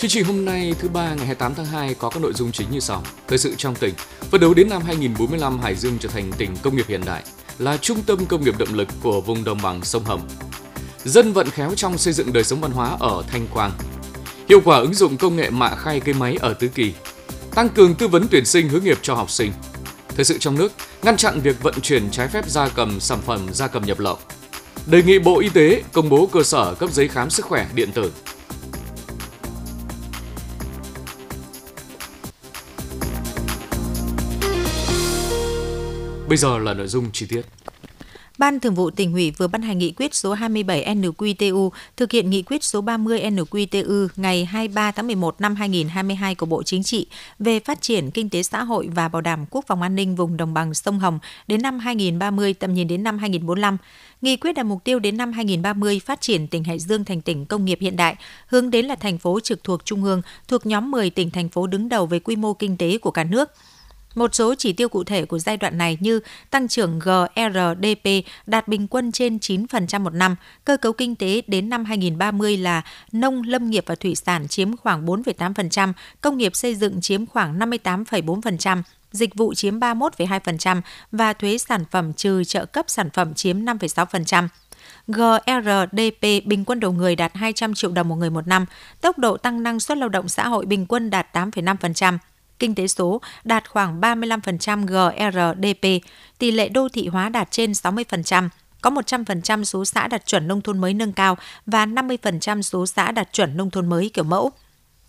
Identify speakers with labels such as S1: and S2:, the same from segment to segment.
S1: Chương trình hôm nay thứ ba ngày 28 tháng 2 có các nội dung chính như sau. Thời sự trong tỉnh, phấn đấu đến năm 2045 Hải Dương trở thành tỉnh công nghiệp hiện đại, là trung tâm công nghiệp động lực của vùng đồng bằng sông Hồng. Dân vận khéo trong xây dựng đời sống văn hóa ở Thanh Quang. Hiệu quả ứng dụng công nghệ mạ khay cây máy ở Tứ Kỳ. Tăng cường tư vấn tuyển sinh hướng nghiệp cho học sinh. Thời sự trong nước, ngăn chặn việc vận chuyển trái phép gia cầm, sản phẩm gia cầm nhập lậu. Đề nghị Bộ Y tế công bố cơ sở cấp giấy khám sức khỏe điện tử. Bây giờ là nội dung chi tiết.
S2: Ban Thường vụ tỉnh ủy vừa ban hành nghị quyết số 27 NQTU thực hiện nghị quyết số 30 NQTU ngày 23 tháng 11 năm 2022 của Bộ Chính trị về phát triển kinh tế xã hội và bảo đảm quốc phòng an ninh vùng đồng bằng sông Hồng đến năm 2030 tầm nhìn đến năm 2045. Nghị quyết đặt mục tiêu đến năm 2030 phát triển tỉnh Hải Dương thành tỉnh công nghiệp hiện đại, hướng đến là thành phố trực thuộc trung ương, thuộc nhóm 10 tỉnh thành phố đứng đầu về quy mô kinh tế của cả nước. Một số chỉ tiêu cụ thể của giai đoạn này như tăng trưởng GRDP đạt bình quân trên 9% một năm, cơ cấu kinh tế đến năm 2030 là nông, lâm nghiệp và thủy sản chiếm khoảng 4,8%, công nghiệp xây dựng chiếm khoảng 58,4%, dịch vụ chiếm 31,2% và thuế sản phẩm trừ trợ cấp sản phẩm chiếm 5,6%. GRDP bình quân đầu người đạt 200 triệu đồng một người một năm, tốc độ tăng năng suất lao động xã hội bình quân đạt 8,5%, kinh tế số đạt khoảng 35% GRDP, tỷ lệ đô thị hóa đạt trên 60%, có 100% số xã đạt chuẩn nông thôn mới nâng cao và 50% số xã đạt chuẩn nông thôn mới kiểu mẫu.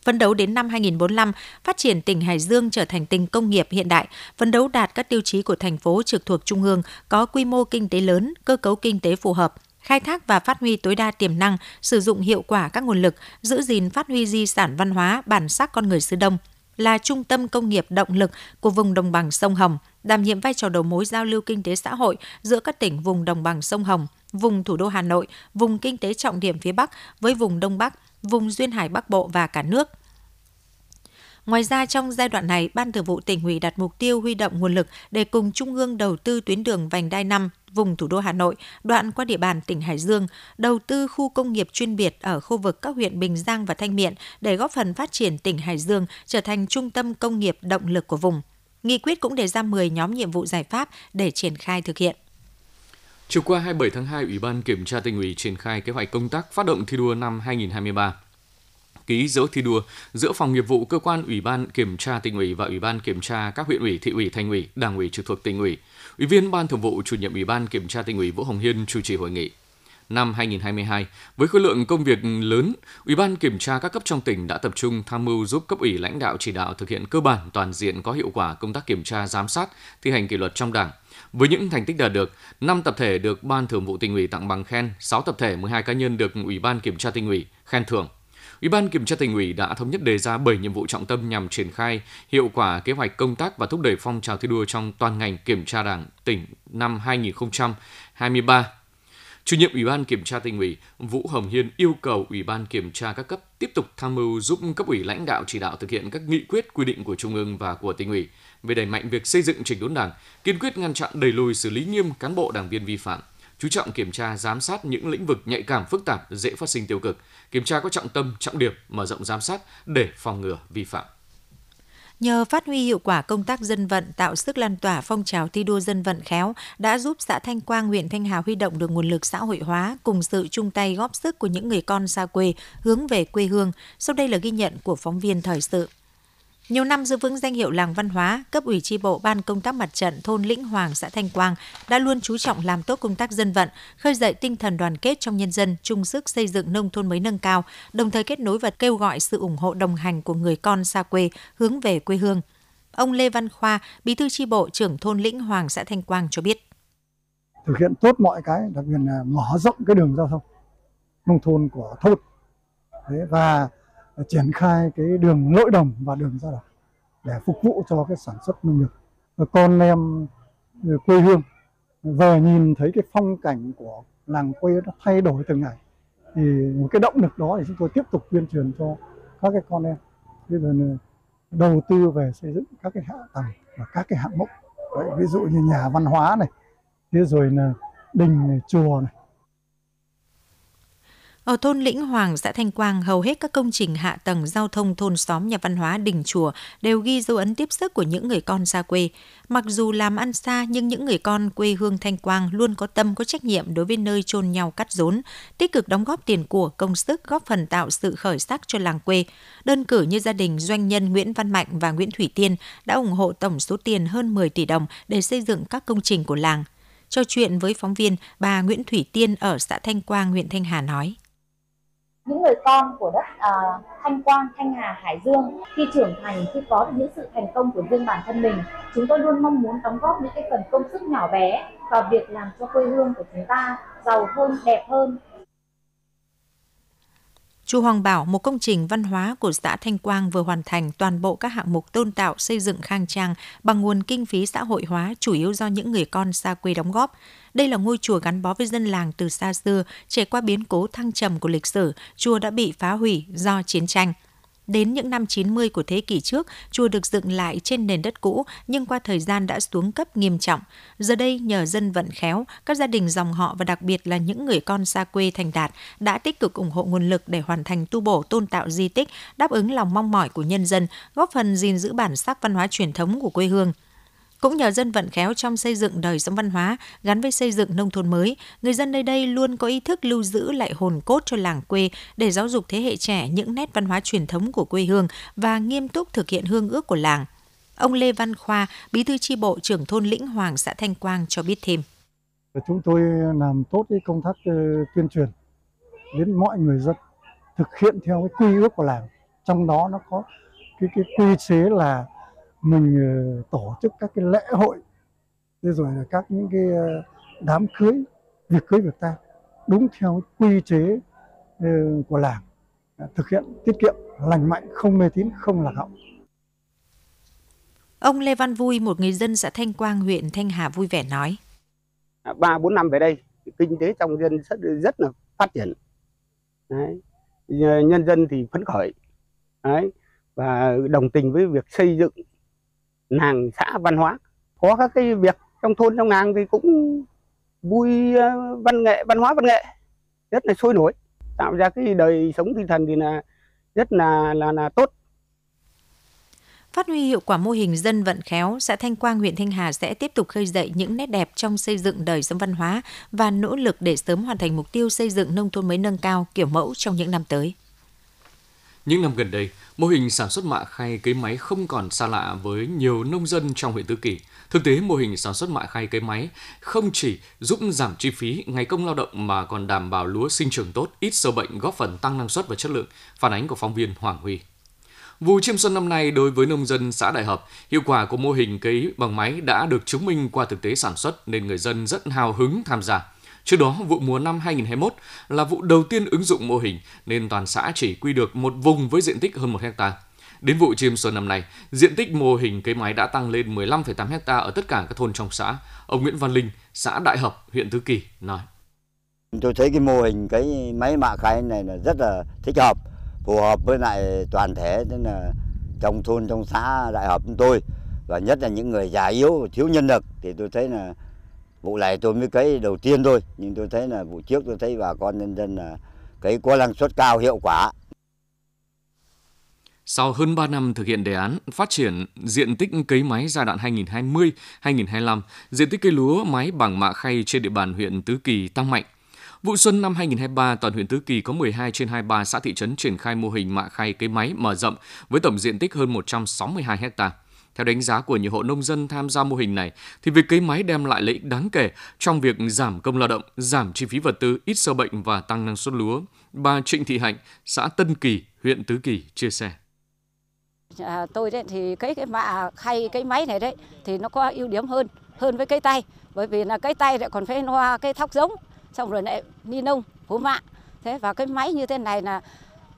S2: Phấn đấu đến năm 2045, phát triển tỉnh Hải Dương trở thành tỉnh công nghiệp hiện đại, phấn đấu đạt các tiêu chí của thành phố trực thuộc trung ương, có quy mô kinh tế lớn, cơ cấu kinh tế phù hợp, khai thác và phát huy tối đa tiềm năng, sử dụng hiệu quả các nguồn lực, giữ gìn phát huy di sản văn hóa, bản sắc con người xứ Đông, là trung tâm công nghiệp động lực của vùng đồng bằng sông Hồng, đảm nhiệm vai trò đầu mối giao lưu kinh tế xã hội giữa các tỉnh vùng đồng bằng sông Hồng, vùng thủ đô Hà Nội, vùng kinh tế trọng điểm phía Bắc với vùng Đông Bắc, vùng duyên hải Bắc Bộ và cả nước. Ngoài ra, trong giai đoạn này, Ban Thường vụ tỉnh ủy đặt mục tiêu huy động nguồn lực để cùng Trung ương đầu tư tuyến đường vành đai 5 vùng thủ đô Hà Nội, đoạn qua địa bàn tỉnh Hải Dương, đầu tư khu công nghiệp chuyên biệt ở khu vực các huyện Bình Giang và Thanh Miện để góp phần phát triển tỉnh Hải Dương trở thành trung tâm công nghiệp động lực của vùng. Nghị quyết cũng đề ra 10 nhóm nhiệm vụ giải pháp để triển khai thực hiện.
S1: Chiều qua 27 tháng 2, Ủy ban Kiểm tra tỉnh ủy triển khai kế hoạch công tác phát động thi đua năm 2023 ký dấu thi đua giữa phòng nghiệp vụ cơ quan ủy ban kiểm tra tỉnh ủy và ủy ban kiểm tra các huyện ủy, thị ủy, thành ủy, đảng ủy trực thuộc tỉnh ủy. Ủy viên ban thường vụ chủ nhiệm ủy ban kiểm tra tỉnh ủy Vũ Hồng Hiên chủ trì hội nghị. Năm 2022, với khối lượng công việc lớn, Ủy ban kiểm tra các cấp trong tỉnh đã tập trung tham mưu giúp cấp ủy lãnh đạo chỉ đạo thực hiện cơ bản toàn diện có hiệu quả công tác kiểm tra giám sát, thi hành kỷ luật trong Đảng. Với những thành tích đạt được, 5 tập thể được Ban Thường vụ tỉnh ủy tặng bằng khen, 6 tập thể, 12 cá nhân được Ủy ban kiểm tra tỉnh ủy khen thưởng. Ủy ban Kiểm tra tỉnh ủy đã thống nhất đề ra 7 nhiệm vụ trọng tâm nhằm triển khai hiệu quả kế hoạch công tác và thúc đẩy phong trào thi đua trong toàn ngành kiểm tra Đảng tỉnh năm 2023. Chủ nhiệm Ủy ban Kiểm tra tỉnh ủy Vũ Hồng Hiên yêu cầu Ủy ban Kiểm tra các cấp tiếp tục tham mưu giúp cấp ủy lãnh đạo chỉ đạo thực hiện các nghị quyết quy định của Trung ương và của tỉnh ủy về đẩy mạnh việc xây dựng chỉnh đốn Đảng, kiên quyết ngăn chặn đẩy lùi xử lý nghiêm cán bộ đảng viên vi phạm, chú trọng kiểm tra giám sát những lĩnh vực nhạy cảm phức tạp dễ phát sinh tiêu cực, kiểm tra có trọng tâm, trọng điểm, mở rộng giám sát để phòng ngừa vi phạm.
S2: Nhờ phát huy hiệu quả công tác dân vận tạo sức lan tỏa phong trào thi đua dân vận khéo đã giúp xã Thanh Quang, huyện Thanh Hà huy động được nguồn lực xã hội hóa cùng sự chung tay góp sức của những người con xa quê hướng về quê hương. Sau đây là ghi nhận của phóng viên thời sự. Nhiều năm giữ vững danh hiệu làng văn hóa, cấp ủy tri bộ ban công tác mặt trận thôn Lĩnh Hoàng xã Thanh Quang đã luôn chú trọng làm tốt công tác dân vận, khơi dậy tinh thần đoàn kết trong nhân dân, chung sức xây dựng nông thôn mới nâng cao, đồng thời kết nối và kêu gọi sự ủng hộ đồng hành của người con xa quê hướng về quê hương. Ông Lê Văn Khoa, Bí thư tri bộ trưởng thôn Lĩnh Hoàng xã Thanh Quang cho biết.
S3: Thực hiện tốt mọi cái, đặc biệt là mở rộng cái đường giao thông nông thôn của thôn. Đấy, và triển khai cái đường nội đồng và đường ra đảo để phục vụ cho cái sản xuất nông nghiệp. Con em ừ, quê hương về nhìn thấy cái phong cảnh của làng quê nó thay đổi từng ngày thì một cái động lực đó thì chúng tôi tiếp tục tuyên truyền cho các cái con em. Bây giờ đầu tư về xây dựng các cái hạ tầng và các cái hạng mục. Đấy, ví dụ như nhà văn hóa này thế rồi là đình này, chùa này
S2: ở thôn Lĩnh Hoàng, xã Thanh Quang, hầu hết các công trình hạ tầng giao thông thôn xóm nhà văn hóa đình chùa đều ghi dấu ấn tiếp sức của những người con xa quê. Mặc dù làm ăn xa nhưng những người con quê hương Thanh Quang luôn có tâm có trách nhiệm đối với nơi chôn nhau cắt rốn, tích cực đóng góp tiền của công sức góp phần tạo sự khởi sắc cho làng quê. Đơn cử như gia đình doanh nhân Nguyễn Văn Mạnh và Nguyễn Thủy Tiên đã ủng hộ tổng số tiền hơn 10 tỷ đồng để xây dựng các công trình của làng. Trò chuyện với phóng viên, bà Nguyễn Thủy Tiên ở xã Thanh Quang, huyện Thanh Hà nói
S4: những người con của đất uh, Thanh Quang, Thanh Hà, Hải Dương khi trưởng thành, khi có được những sự thành công của riêng bản thân mình, chúng tôi luôn mong muốn đóng góp những cái phần công sức nhỏ bé vào việc làm cho quê hương của chúng ta giàu hơn, đẹp hơn
S2: Chùa Hoàng Bảo, một công trình văn hóa của xã Thanh Quang vừa hoàn thành toàn bộ các hạng mục tôn tạo xây dựng khang trang bằng nguồn kinh phí xã hội hóa chủ yếu do những người con xa quê đóng góp. Đây là ngôi chùa gắn bó với dân làng từ xa xưa, trải qua biến cố thăng trầm của lịch sử, chùa đã bị phá hủy do chiến tranh. Đến những năm 90 của thế kỷ trước, chùa được dựng lại trên nền đất cũ nhưng qua thời gian đã xuống cấp nghiêm trọng. Giờ đây nhờ dân vận khéo, các gia đình dòng họ và đặc biệt là những người con xa quê thành đạt đã tích cực ủng hộ nguồn lực để hoàn thành tu bổ tôn tạo di tích, đáp ứng lòng mong mỏi của nhân dân, góp phần gìn giữ bản sắc văn hóa truyền thống của quê hương. Cũng nhờ dân vận khéo trong xây dựng đời sống văn hóa gắn với xây dựng nông thôn mới, người dân nơi đây luôn có ý thức lưu giữ lại hồn cốt cho làng quê để giáo dục thế hệ trẻ những nét văn hóa truyền thống của quê hương và nghiêm túc thực hiện hương ước của làng. Ông Lê Văn Khoa, bí thư tri bộ trưởng thôn Lĩnh Hoàng, xã Thanh Quang cho biết thêm.
S3: Chúng tôi làm tốt cái công tác ờ, tuyên truyền đến mọi người dân thực hiện theo cái quy ước của làng. Trong đó nó có cái cái quy chế là mình ờ, tổ chức các cái lễ hội rồi là các những cái ờ, đám cưới việc cưới việc tang đúng theo quy chế ờ, của làng thực hiện tiết kiệm lành mạnh không mê tín không lạc hậu
S2: Ông Lê Văn Vui, một người dân xã Thanh Quang, huyện Thanh Hà vui vẻ nói.
S5: Ba bốn năm về đây, kinh tế trong dân rất, rất là phát triển. Đấy. Nhân dân thì phấn khởi Đấy. và đồng tình với việc xây dựng làng xã văn hóa. Có các cái việc trong thôn trong làng thì cũng vui ờ, văn nghệ văn hóa văn nghệ. Rất là sôi nổi. Tạo ra cái đời sống tinh thần thì là rất là là là tốt.
S2: Phát huy hiệu quả mô hình dân vận khéo, xã Thanh Quang, huyện Thanh Hà sẽ tiếp tục khơi dậy những nét đẹp trong xây dựng đời sống văn hóa và nỗ lực để sớm hoàn thành mục tiêu xây dựng nông thôn mới nâng cao kiểu mẫu trong những năm tới.
S1: Những năm gần đây, mô hình sản xuất mạ khay cấy máy không còn xa lạ với nhiều nông dân trong huyện Tứ Kỳ. Thực tế, mô hình sản xuất mạ khay cấy máy không chỉ giúp giảm chi phí, ngày công lao động mà còn đảm bảo lúa sinh trưởng tốt, ít sâu bệnh, góp phần tăng năng suất và chất lượng. Phản ánh của phóng viên Hoàng Huy. Vụ chiêm xuân năm nay đối với nông dân xã Đại Hợp, hiệu quả của mô hình cấy bằng máy đã được chứng minh qua thực tế sản xuất nên người dân rất hào hứng tham gia. Trước đó, vụ mùa năm 2021 là vụ đầu tiên ứng dụng mô hình nên toàn xã chỉ quy được một vùng với diện tích hơn 1 hecta. Đến vụ chiêm xuân năm nay, diện tích mô hình cây máy đã tăng lên 15,8 hecta ở tất cả các thôn trong xã. Ông Nguyễn Văn Linh, xã Đại Hợp, huyện Tứ Kỳ nói.
S6: Tôi thấy cái mô hình cái máy mạ khai này là rất là thích hợp, phù hợp với lại toàn thể nên là trong thôn trong xã Đại Hợp chúng tôi và nhất là những người già yếu thiếu nhân lực thì tôi thấy là vụ này tôi mới cấy đầu tiên thôi nhưng tôi thấy là vụ trước tôi thấy bà con nhân dân là cấy có năng suất cao hiệu quả
S1: sau hơn 3 năm thực hiện đề án phát triển diện tích cấy máy giai đoạn 2020-2025, diện tích cây lúa máy bằng mạ khay trên địa bàn huyện Tứ Kỳ tăng mạnh. Vụ xuân năm 2023, toàn huyện Tứ Kỳ có 12 trên 23 xã thị trấn triển khai mô hình mạ khay cấy máy mở rộng với tổng diện tích hơn 162 hectare. Theo đánh giá của nhiều hộ nông dân tham gia mô hình này, thì việc cấy máy đem lại lợi ích đáng kể trong việc giảm công lao động, giảm chi phí vật tư, ít sâu bệnh và tăng năng suất lúa. Bà Trịnh Thị Hạnh, xã Tân Kỳ, huyện Tứ Kỳ chia sẻ.
S7: À, tôi đấy thì cái cái mạ khay cái máy này đấy thì nó có ưu điểm hơn hơn với cây tay bởi vì là cái tay lại còn phải loa cái thóc giống xong rồi lại ni nông phố mạ thế và cái máy như thế này là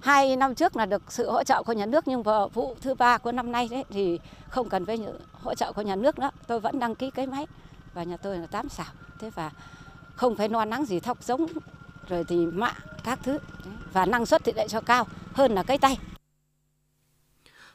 S7: hai năm trước là được sự hỗ trợ của nhà nước, nhưng vào vụ thứ ba của năm nay đấy thì không cần với hỗ trợ của nhà nước nữa. Tôi vẫn đăng ký cái máy và nhà tôi là tám xào. Thế và không phải lo nắng gì thóc giống, rồi thì mạ các thứ. Và năng suất thì lại cho cao hơn là cây tay.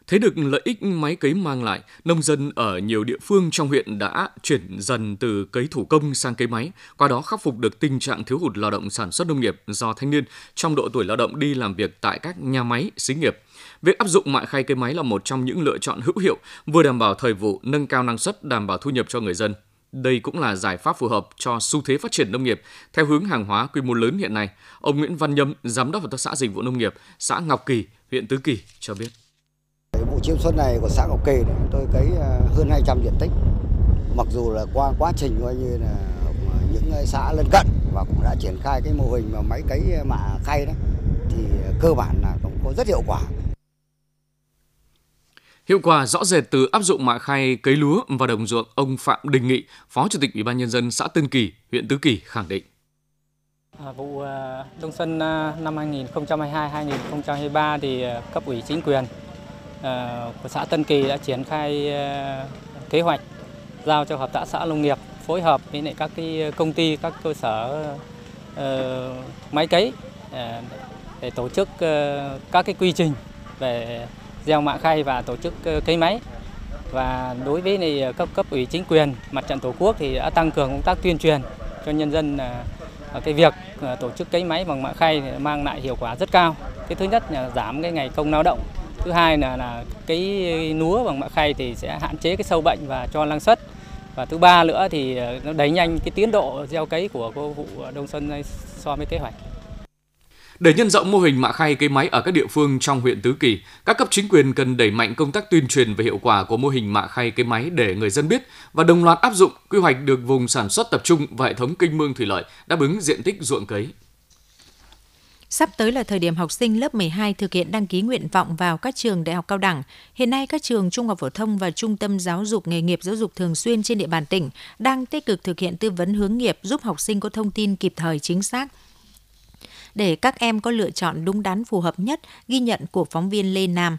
S1: Thấy được lợi ích máy cấy mang lại, nông dân ở nhiều địa phương trong huyện đã chuyển dần từ cấy thủ công sang cấy máy, qua đó khắc phục được tình trạng thiếu hụt lao động sản xuất nông nghiệp do thanh niên trong độ tuổi lao động đi làm việc tại các nhà máy, xí nghiệp. Việc áp dụng mạ khay cấy máy là một trong những lựa chọn hữu hiệu, vừa đảm bảo thời vụ, nâng cao năng suất, đảm bảo thu nhập cho người dân. Đây cũng là giải pháp phù hợp cho xu thế phát triển nông nghiệp theo hướng hàng hóa quy mô lớn hiện nay. Ông Nguyễn Văn Nhâm, Giám đốc Hợp tác xã Dịch vụ Nông nghiệp, xã Ngọc Kỳ, huyện Tứ Kỳ cho biết.
S8: Vụ chiêm xuân này của xã Ngọc Kỳ này, tôi cấy à, hơn 200 diện tích. Mặc dù là qua quá trình coi như là những xã lân cận và cũng đã triển khai cái mô hình mà máy cấy mạ khay đó thì cơ bản là cũng có rất hiệu quả.
S1: Hiệu quả rõ rệt từ áp dụng mạ khay cấy lúa và đồng ruộng, ông Phạm Đình Nghị, Phó Chủ tịch Ủy ban nhân dân xã Tân Kỳ, huyện Tứ Kỳ khẳng định.
S9: À, vụ à, đông xuân à, năm 2022-2023 thì cấp ủy chính quyền Ờ, của xã Tân Kỳ đã triển khai ờ, kế hoạch giao cho hợp tác xã nông nghiệp phối hợp với các cái công ty, các cơ sở ờ, máy cấy để tổ chức các cái quy trình về gieo mạ khay và tổ chức cấy máy. Và đối với này cấp cấp ủy chính quyền, mặt trận tổ quốc thì đã tăng cường công tác tuyên truyền cho nhân dân cái việc tổ chức cấy máy bằng mạ khay mang lại hiệu quả rất cao. Cái thứ nhất là giảm cái ngày công lao động. Thứ hai là là cái lúa bằng mạ khay thì sẽ hạn chế cái sâu bệnh và cho năng suất. Và thứ ba nữa thì ờ, nó đẩy nhanh cái tiến độ gieo cấy của vụ đông xuân so với kế hoạch.
S1: Để nhân rộng mô hình mạ khay cây máy ở các địa phương trong huyện Tứ Kỳ, các cấp chính quyền cần đẩy mạnh công tác tuyên truyền về hiệu quả của mô hình mạ khay cây máy để người dân biết và đồng loạt áp dụng quy hoạch được vùng sản xuất tập trung và hệ thống kênh mương thủy lợi đáp ứng diện tích ruộng cấy.
S2: Sắp tới là thời điểm học sinh lớp 12 thực hiện đăng ký nguyện vọng vào các trường đại học cao đẳng. Hiện nay các trường trung học phổ thông và trung tâm giáo dục nghề nghiệp giáo dục thường xuyên trên địa bàn tỉnh đang tích cực thực hiện tư vấn hướng nghiệp giúp học sinh có thông tin kịp thời chính xác để các em có lựa chọn đúng đắn phù hợp nhất, ghi nhận của phóng viên Lê Nam.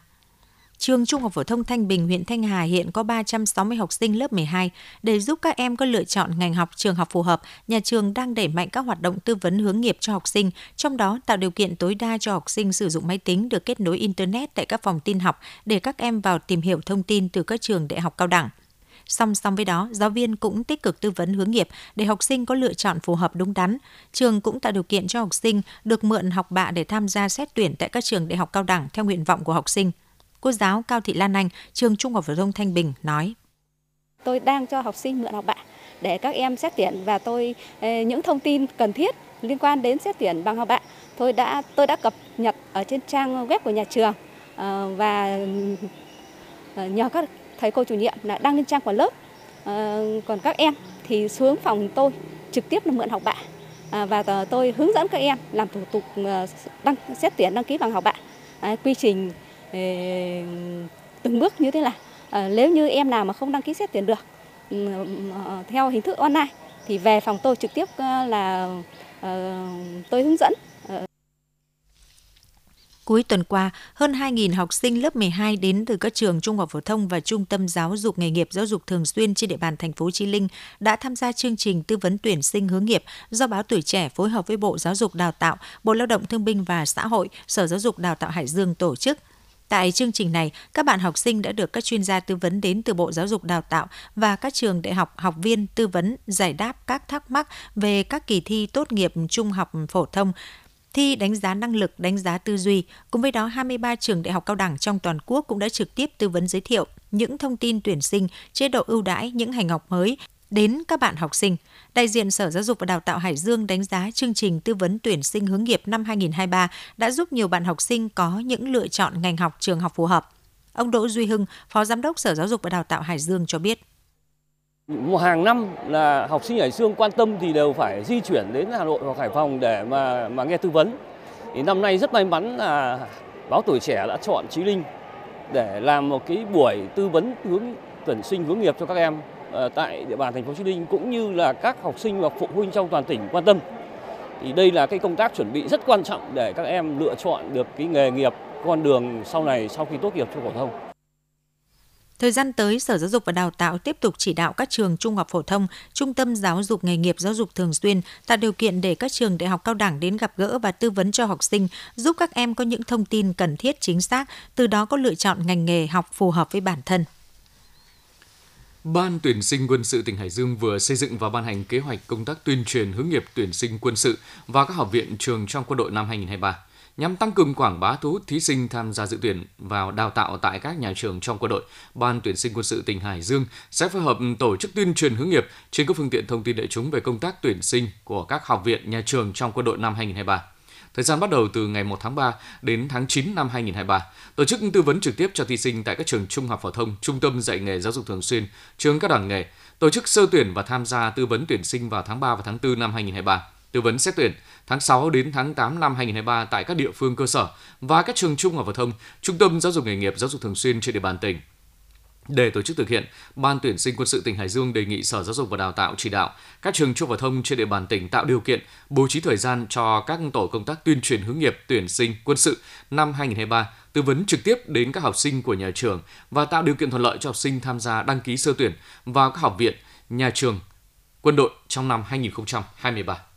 S2: Trường Trung học phổ thông Thanh Bình, huyện Thanh Hà hiện có 360 học sinh lớp 12. Để giúp các em có lựa chọn ngành học, trường học phù hợp, nhà trường đang đẩy mạnh các hoạt động tư vấn hướng nghiệp cho học sinh, trong đó tạo điều kiện tối đa cho học sinh sử dụng máy tính được kết nối Internet tại các phòng tin học để các em vào tìm hiểu thông tin từ các trường đại học cao đẳng. Song song với đó, giáo viên cũng tích cực tư vấn hướng nghiệp để học sinh có lựa chọn phù hợp đúng đắn. Trường cũng tạo điều kiện cho học sinh được mượn học bạ để tham gia xét tuyển tại các trường đại học cao đẳng theo nguyện vọng của học sinh. Cô giáo Cao Thị Lan Anh, trường Trung học phổ thông Thanh Bình nói:
S10: Tôi đang cho học sinh mượn học bạ để các em xét tuyển và tôi ờ, những thông tin cần thiết liên quan đến xét tuyển bằng học bạ tôi đã tôi đã cập nhật ở trên trang web của nhà trường ờ, và ờ, nhờ các thầy cô chủ nhiệm là đăng lên trang của lớp. Còn các em thì xuống phòng tôi trực tiếp là mượn học bạ và tôi hướng dẫn các em làm thủ tục đăng xét tuyển đăng ký bằng học bạ. Quy trình từng bước như thế là ờ, nếu như em nào mà không đăng ký xét tuyển được ừ, ờ, theo hình thức online thì về phòng tôi trực tiếp ờ, là tôi hướng dẫn.
S2: Cuối tuần qua, hơn 2.000 học sinh lớp 12 đến từ các trường trung học phổ thông và trung tâm giáo dục nghề nghiệp giáo dục thường xuyên trên địa bàn thành phố Chí Linh đã tham gia chương trình tư vấn tuyển sinh hướng nghiệp do báo Tuổi trẻ phối hợp với Bộ Giáo dục Đào tạo, Bộ Lao động Thương binh và Xã hội, Sở Giáo dục Đào tạo Hải Dương tổ chức. Tại chương trình này, các bạn học sinh đã được các chuyên gia tư vấn đến từ Bộ Giáo dục Đào tạo và các trường đại học học viên tư vấn giải đáp các thắc mắc về các kỳ thi tốt nghiệp trung học phổ thông, thi đánh giá năng lực, đánh giá tư duy. Cùng với đó, 23 trường đại học cao đẳng trong toàn quốc cũng đã trực tiếp tư vấn giới thiệu những thông tin tuyển sinh, chế độ ưu đãi, những hành học mới đến các bạn học sinh. Đại diện Sở Giáo dục và Đào tạo Hải Dương đánh giá chương trình tư vấn tuyển sinh hướng nghiệp năm 2023 đã giúp nhiều bạn học sinh có những lựa chọn ngành học trường học phù hợp. Ông Đỗ Duy Hưng, Phó Giám đốc Sở Giáo dục và Đào tạo Hải Dương cho biết.
S11: Hàng năm là học sinh Hải Dương quan tâm thì đều phải di chuyển đến Hà Nội hoặc Hải Phòng để mà mà nghe tư vấn. Thì năm nay rất may mắn là báo tuổi trẻ đã chọn Chí Linh để làm một cái buổi tư vấn hướng tuyển sinh hướng nghiệp cho các em Ờ, tại địa bàn thành phố hồ Chí minh cũng như là các học sinh và phụ huynh trong toàn tỉnh quan tâm. Thì đây là cái công tác chuẩn bị rất quan trọng để các em lựa chọn được cái nghề nghiệp con đường sau này sau khi tốt nghiệp trung học phổ thông.
S2: Thời gian tới, Sở Giáo dục và Đào tạo tiếp tục chỉ đạo các trường trung học phổ thông, trung tâm giáo dục nghề nghiệp giáo dục thường xuyên tạo điều kiện để các trường đại học cao đẳng đến gặp gỡ và tư vấn cho học sinh, giúp các em có những thông tin cần thiết chính xác, từ đó có lựa chọn ngành nghề học phù hợp với bản thân.
S1: Ban tuyển sinh quân sự tỉnh Hải Dương vừa xây dựng và ban hành kế hoạch công tác tuyên truyền hướng nghiệp tuyển sinh quân sự và các học viện trường trong quân đội năm 2023 nhằm tăng cường quảng bá thu hút thí sinh tham gia dự tuyển vào đào tạo tại các nhà trường trong quân đội. Ban tuyển sinh quân sự tỉnh Hải Dương sẽ phối hợp tổ chức tuyên truyền hướng nghiệp trên các phương tiện thông tin đại chúng về công tác tuyển sinh của các học viện, nhà trường trong quân đội năm 2023. Thời gian bắt đầu từ ngày 1 tháng 3 đến tháng 9 năm 2023. Tổ chức tư vấn trực tiếp cho thí sinh tại các trường trung học phổ thông, trung tâm dạy nghề giáo dục thường xuyên, trường các đoàn nghề. Tổ chức sơ tuyển và tham gia tư vấn tuyển sinh vào tháng 3 và tháng 4 năm 2023. Tư vấn xét tuyển tháng 6 đến tháng 8 năm 2023 tại các địa phương cơ sở và các trường trung học phổ thông, trung tâm giáo dục nghề nghiệp giáo dục thường xuyên trên địa bàn tỉnh. Để tổ chức thực hiện, Ban tuyển sinh quân sự tỉnh Hải Dương đề nghị Sở Giáo dục và Đào tạo chỉ đạo các trường trung phổ thông trên địa bàn tỉnh tạo điều kiện bố trí thời gian cho các tổ công tác tuyên truyền hướng nghiệp tuyển sinh quân sự năm 2023, tư vấn trực tiếp đến các học sinh của nhà trường và tạo điều kiện thuận lợi cho học sinh tham gia đăng ký sơ tuyển vào các học viện, nhà trường, quân đội trong năm 2023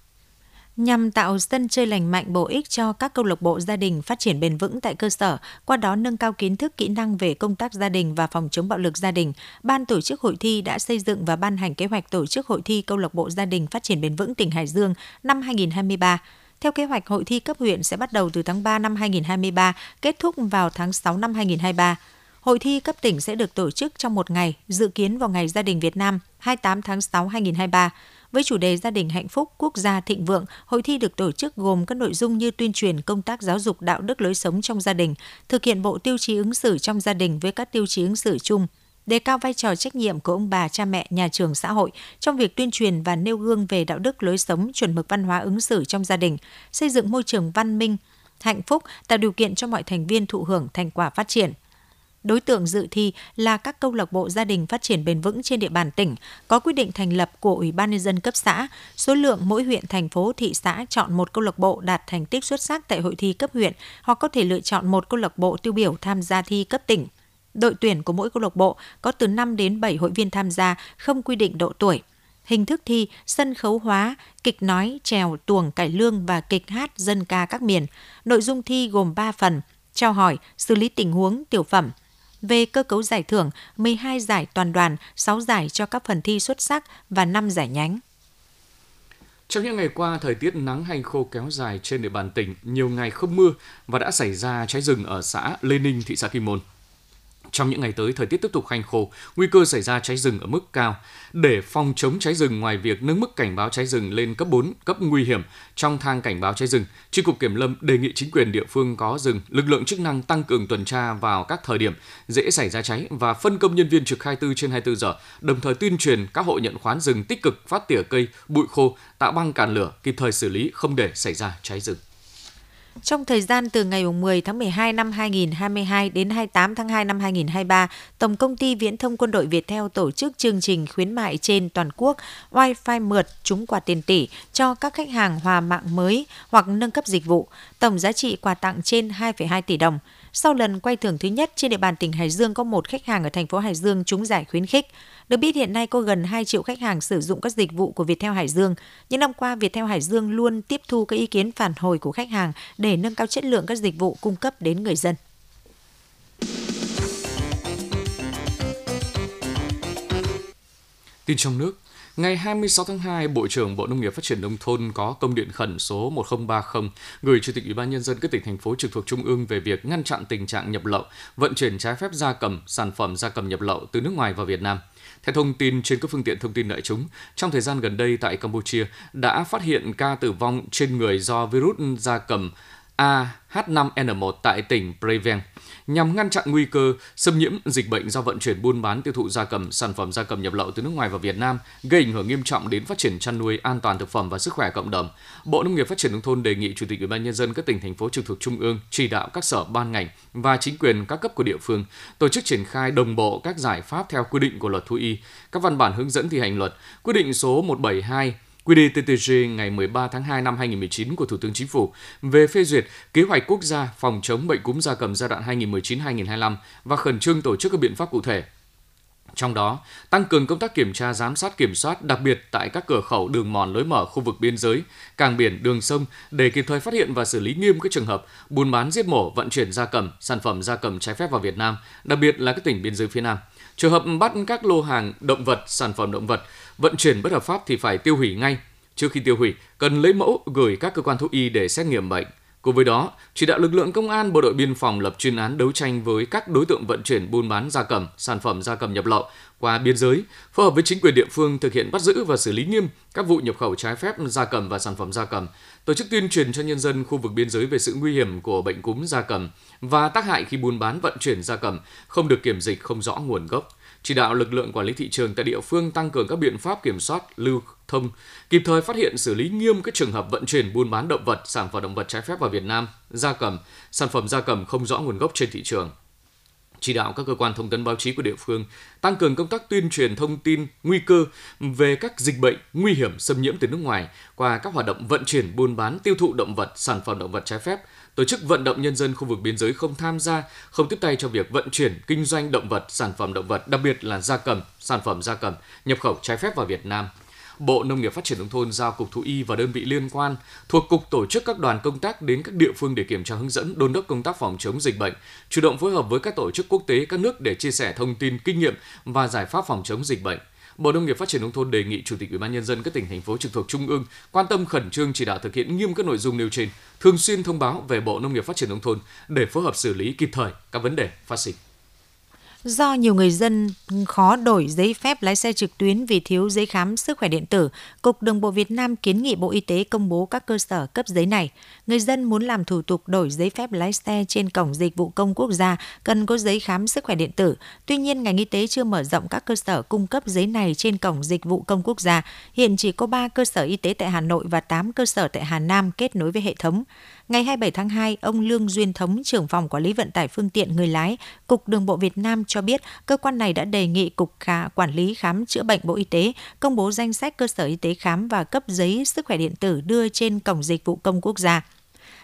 S2: nhằm tạo sân chơi lành mạnh bổ ích cho các câu lạc bộ gia đình phát triển bền vững tại cơ sở, qua đó nâng cao kiến thức kỹ năng về công tác gia đình và phòng chống bạo lực gia đình. Ban tổ chức hội thi đã xây dựng và ban hành kế hoạch tổ chức hội thi câu lạc bộ gia đình phát triển bền vững tỉnh Hải Dương năm 2023. Theo kế hoạch, hội thi cấp huyện sẽ bắt đầu từ tháng 3 năm 2023, kết thúc vào tháng 6 năm 2023. Hội thi cấp tỉnh sẽ được tổ chức trong một ngày, dự kiến vào ngày Gia đình Việt Nam 28 tháng 6 2023. Với chủ đề Gia đình hạnh phúc, quốc gia thịnh vượng, hội thi được tổ chức gồm các nội dung như tuyên truyền công tác giáo dục đạo đức lối sống trong gia đình, thực hiện bộ tiêu chí ứng xử trong gia đình với các tiêu chí ứng xử chung, đề cao vai trò trách nhiệm của ông bà, cha mẹ, nhà trường, xã hội trong việc tuyên truyền và nêu gương về đạo đức lối sống, chuẩn mực văn hóa ứng xử trong gia đình, xây dựng môi trường văn minh, hạnh phúc, tạo điều kiện cho mọi thành viên thụ hưởng thành quả phát triển. Đối tượng dự thi là các câu lạc bộ gia đình phát triển bền vững trên địa bàn tỉnh, có quyết định thành lập của Ủy ban nhân dân cấp xã. Số lượng mỗi huyện, thành phố, thị xã chọn một câu lạc bộ đạt thành tích xuất sắc tại hội thi cấp huyện hoặc có thể lựa chọn một câu lạc bộ tiêu biểu tham gia thi cấp tỉnh. Đội tuyển của mỗi câu lạc bộ có từ 5 đến 7 hội viên tham gia, không quy định độ tuổi. Hình thức thi sân khấu hóa, kịch nói, trèo, tuồng, cải lương và kịch hát dân ca các miền. Nội dung thi gồm 3 phần: trao hỏi, xử lý tình huống, tiểu phẩm, về cơ cấu giải thưởng, 12 giải toàn đoàn, 6 giải cho các phần thi xuất sắc và 5 giải nhánh.
S1: Trong những ngày qua, thời tiết nắng hành khô kéo dài trên địa bàn tỉnh, nhiều ngày không mưa và đã xảy ra cháy rừng ở xã Lê Ninh, thị xã Kim Môn. Trong những ngày tới, thời tiết tiếp tục hanh khô, nguy cơ xảy ra cháy rừng ở mức cao. Để phòng chống cháy rừng ngoài việc nâng mức cảnh báo cháy rừng lên cấp 4, cấp nguy hiểm trong thang cảnh báo cháy rừng, tri cục Kiểm lâm đề nghị chính quyền địa phương có rừng, lực lượng chức năng tăng cường tuần tra vào các thời điểm dễ xảy ra cháy và phân công nhân viên trực 24 trên 24 giờ, đồng thời tuyên truyền các hộ nhận khoán rừng tích cực phát tỉa cây, bụi khô, tạo băng cản lửa, kịp thời xử lý không để xảy ra cháy rừng.
S2: Trong thời gian từ ngày 10 tháng 12 năm 2022 đến 28 tháng 2 năm 2023, Tổng công ty Viễn thông Quân đội Việt Theo tổ chức chương trình khuyến mại trên toàn quốc Wi-Fi mượt trúng quà tiền tỷ cho các khách hàng hòa mạng mới hoặc nâng cấp dịch vụ. Tổng giá trị quà tặng trên 2,2 tỷ đồng. Sau lần quay thưởng thứ nhất trên địa bàn tỉnh Hải Dương có một khách hàng ở thành phố Hải Dương trúng giải khuyến khích. Được biết hiện nay có gần 2 triệu khách hàng sử dụng các dịch vụ của Viettel Hải Dương. Những năm qua, Viettel Hải Dương luôn tiếp thu các ý kiến phản hồi của khách hàng để nâng cao chất lượng các dịch vụ cung cấp đến người dân.
S1: Tin trong nước, Ngày 26 tháng 2, Bộ trưởng Bộ Nông nghiệp Phát triển Nông thôn có công điện khẩn số 1030 gửi Chủ tịch Ủy ban Nhân dân các tỉnh, thành phố trực thuộc Trung ương về việc ngăn chặn tình trạng nhập lậu, vận chuyển trái phép gia cầm, sản phẩm gia cầm nhập lậu từ nước ngoài vào Việt Nam. Theo thông tin trên các phương tiện thông tin đại chúng, trong thời gian gần đây tại Campuchia đã phát hiện ca tử vong trên người do virus gia cầm AH5N1 tại tỉnh Preven nhằm ngăn chặn nguy cơ xâm nhiễm dịch bệnh do vận chuyển buôn bán tiêu thụ gia cầm, sản phẩm gia cầm nhập lậu từ nước ngoài vào Việt Nam, gây ảnh hưởng nghiêm trọng đến phát triển chăn nuôi, an toàn thực phẩm và sức khỏe cộng đồng. Bộ Nông nghiệp Phát triển nông thôn đề nghị Chủ tịch Ủy ban nhân dân các tỉnh thành phố trực thuộc trung ương chỉ đạo các sở ban ngành và chính quyền các cấp của địa phương tổ chức triển khai đồng bộ các giải pháp theo quy định của luật thú y, các văn bản hướng dẫn thi hành luật, quyết định số 172 Quy định TTG ngày 13 tháng 2 năm 2019 của Thủ tướng Chính phủ về phê duyệt kế hoạch quốc gia phòng chống bệnh cúm gia cầm giai đoạn 2019-2025 và khẩn trương tổ chức các biện pháp cụ thể Trong đó, tăng cường công tác kiểm tra, giám sát, kiểm soát, đặc biệt tại các cửa khẩu, đường mòn, lối mở, khu vực biên giới, cảng biển, đường sông để kịp thời phát hiện và xử lý nghiêm các trường hợp buôn bán giết mổ, vận chuyển gia cầm, sản phẩm gia cầm trái phép vào Việt Nam, đặc biệt là các tỉnh biên giới phía Nam. Trường hợp bắt các lô hàng động vật, sản phẩm động vật vận chuyển bất hợp pháp thì phải tiêu hủy ngay. Trước khi tiêu hủy, cần lấy mẫu gửi các cơ quan thú y để xét nghiệm bệnh. Cùng với đó, chỉ đạo lực lượng công an, bộ đội biên phòng lập chuyên án đấu tranh với các đối tượng vận chuyển buôn bán gia cầm, sản phẩm gia cầm nhập lậu qua biên giới, phối hợp với chính quyền địa phương thực hiện bắt giữ và xử lý nghiêm các vụ nhập khẩu trái phép gia cầm và sản phẩm gia cầm, tổ chức tuyên truyền cho nhân dân khu vực biên giới về sự nguy hiểm của bệnh cúm gia cầm và tác hại khi buôn bán vận chuyển gia cầm không được kiểm dịch không rõ nguồn gốc chỉ đạo lực lượng quản lý thị trường tại địa phương tăng cường các biện pháp kiểm soát lưu thông, kịp thời phát hiện xử lý nghiêm các trường hợp vận chuyển buôn bán động vật, sản phẩm động vật trái phép vào Việt Nam, gia cầm, sản phẩm gia cầm không rõ nguồn gốc trên thị trường chỉ đạo các cơ quan thông tấn báo chí của địa phương tăng cường công tác tuyên truyền thông tin nguy cơ về các dịch bệnh nguy hiểm xâm nhiễm từ nước ngoài qua các hoạt động vận chuyển buôn bán tiêu thụ động vật sản phẩm động vật trái phép tổ chức vận động nhân dân khu vực biên giới không tham gia, không tiếp tay cho việc vận chuyển, kinh doanh động vật, sản phẩm động vật, đặc biệt là gia cầm, sản phẩm gia cầm nhập khẩu trái phép vào Việt Nam. Bộ Nông nghiệp Phát triển nông thôn giao cục thú y và đơn vị liên quan thuộc cục tổ chức các đoàn công tác đến các địa phương để kiểm tra hướng dẫn, đôn đốc công tác phòng chống dịch bệnh, chủ động phối hợp với các tổ chức quốc tế các nước để chia sẻ thông tin, kinh nghiệm và giải pháp phòng chống dịch bệnh. Bộ Nông nghiệp Phát triển nông thôn đề nghị Chủ tịch Ủy ban nhân dân các tỉnh thành phố trực thuộc trung ương quan tâm khẩn trương chỉ đạo thực hiện nghiêm các nội dung nêu trên, thường xuyên thông báo về Bộ Nông nghiệp Phát triển nông thôn để phối hợp xử lý kịp thời các vấn đề phát sinh.
S2: Do nhiều người dân khó đổi giấy phép lái xe trực tuyến vì thiếu giấy khám sức khỏe điện tử, Cục Đường bộ Việt Nam kiến nghị Bộ Y tế công bố các cơ sở cấp giấy này. Người dân muốn làm thủ tục đổi giấy phép lái xe trên cổng dịch vụ công quốc gia cần có giấy khám sức khỏe điện tử. Tuy nhiên, ngành y tế chưa mở rộng các cơ sở cung cấp giấy này trên cổng dịch vụ công quốc gia. Hiện chỉ có 3 cơ sở y tế tại Hà Nội và 8 cơ sở tại Hà Nam kết nối với hệ thống. Ngày 27 tháng 2, ông Lương Duyên Thống, trưởng phòng quản lý vận tải phương tiện người lái, Cục Đường bộ Việt Nam cho biết cơ quan này đã đề nghị Cục Khả Quản lý Khám chữa bệnh Bộ Y tế công bố danh sách cơ sở y tế khám và cấp giấy sức khỏe điện tử đưa trên cổng dịch vụ công quốc gia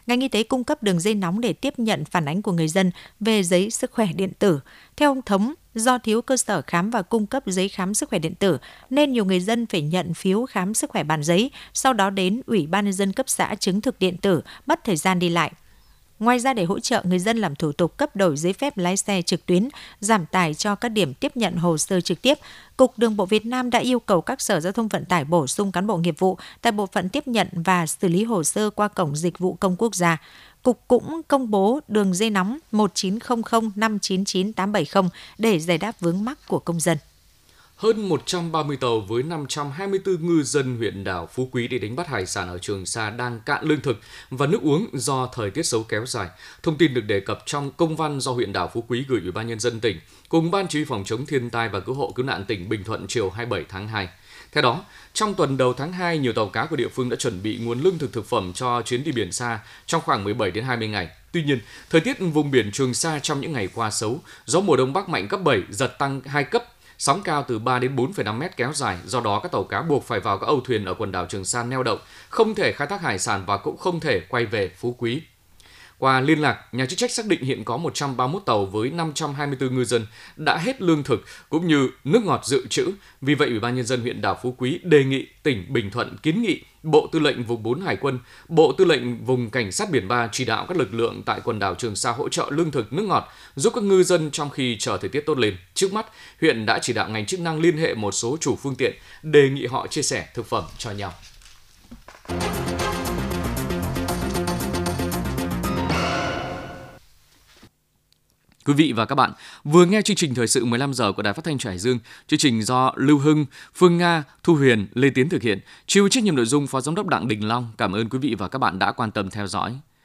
S2: ngành y tế cung cấp đường dây nóng để tiếp nhận phản ánh của người dân về giấy sức khỏe điện tử. Theo ông Thống, do thiếu cơ sở khám và cung cấp giấy khám sức khỏe điện tử nên nhiều người dân phải nhận phiếu khám sức khỏe bản giấy, sau đó đến Ủy ban nhân dân cấp xã chứng thực điện tử, mất thời gian đi lại. Ngoài ra để hỗ trợ người dân làm thủ tục cấp đổi giấy phép lái xe trực tuyến, giảm tải cho các điểm tiếp nhận hồ sơ trực tiếp, Cục Đường bộ Việt Nam đã yêu cầu các sở giao thông vận tải bổ sung cán bộ nghiệp vụ tại bộ phận tiếp nhận và xử lý hồ sơ qua cổng dịch vụ công quốc gia. Cục cũng công bố đường dây nóng 1900 599 870 để giải đáp vướng mắc của công dân
S1: hơn 130 tàu với 524 ngư dân huyện đảo Phú Quý đi đánh bắt hải sản ở Trường Sa đang cạn lương thực và nước uống do thời tiết xấu kéo dài. Thông tin được đề cập trong công văn do huyện đảo Phú Quý gửi Ủy ban nhân dân tỉnh cùng Ban chỉ huy phòng chống thiên tai và cứu hộ cứu nạn tỉnh Bình Thuận chiều 27 tháng 2. Theo đó, trong tuần đầu tháng 2, nhiều tàu cá của địa phương đã chuẩn bị nguồn lương thực thực phẩm cho chuyến đi biển xa trong khoảng 17 đến 20 ngày. Tuy nhiên, thời tiết vùng biển Trường Sa trong những ngày qua xấu, gió mùa đông bắc mạnh cấp 7, giật tăng 2 cấp sóng cao từ 3 đến 4,5 mét kéo dài, do đó các tàu cá buộc phải vào các âu thuyền ở quần đảo Trường Sa neo đậu, không thể khai thác hải sản và cũng không thể quay về Phú Quý. Qua liên lạc, nhà chức trách xác định hiện có 131 tàu với 524 ngư dân đã hết lương thực cũng như nước ngọt dự trữ. Vì vậy, Ủy ban nhân dân huyện đảo Phú Quý đề nghị tỉnh Bình Thuận kiến nghị Bộ Tư lệnh Vùng 4 Hải quân, Bộ Tư lệnh Vùng Cảnh sát Biển 3 chỉ đạo các lực lượng tại quần đảo Trường Sa hỗ trợ lương thực nước ngọt giúp các ngư dân trong khi chờ thời tiết tốt lên. Trước mắt, huyện đã chỉ đạo ngành chức năng liên hệ một số chủ phương tiện đề nghị họ chia sẻ thực phẩm cho nhau. Quý vị và các bạn vừa nghe chương trình thời sự 15 giờ của Đài Phát thanh Hải Dương. Chương trình do Lưu Hưng, Phương Nga, Thu Huyền, Lê Tiến thực hiện. Chịu trách nhiệm nội dung Phó Giám đốc Đặng Đình Long. Cảm ơn quý vị và các bạn đã quan tâm theo dõi.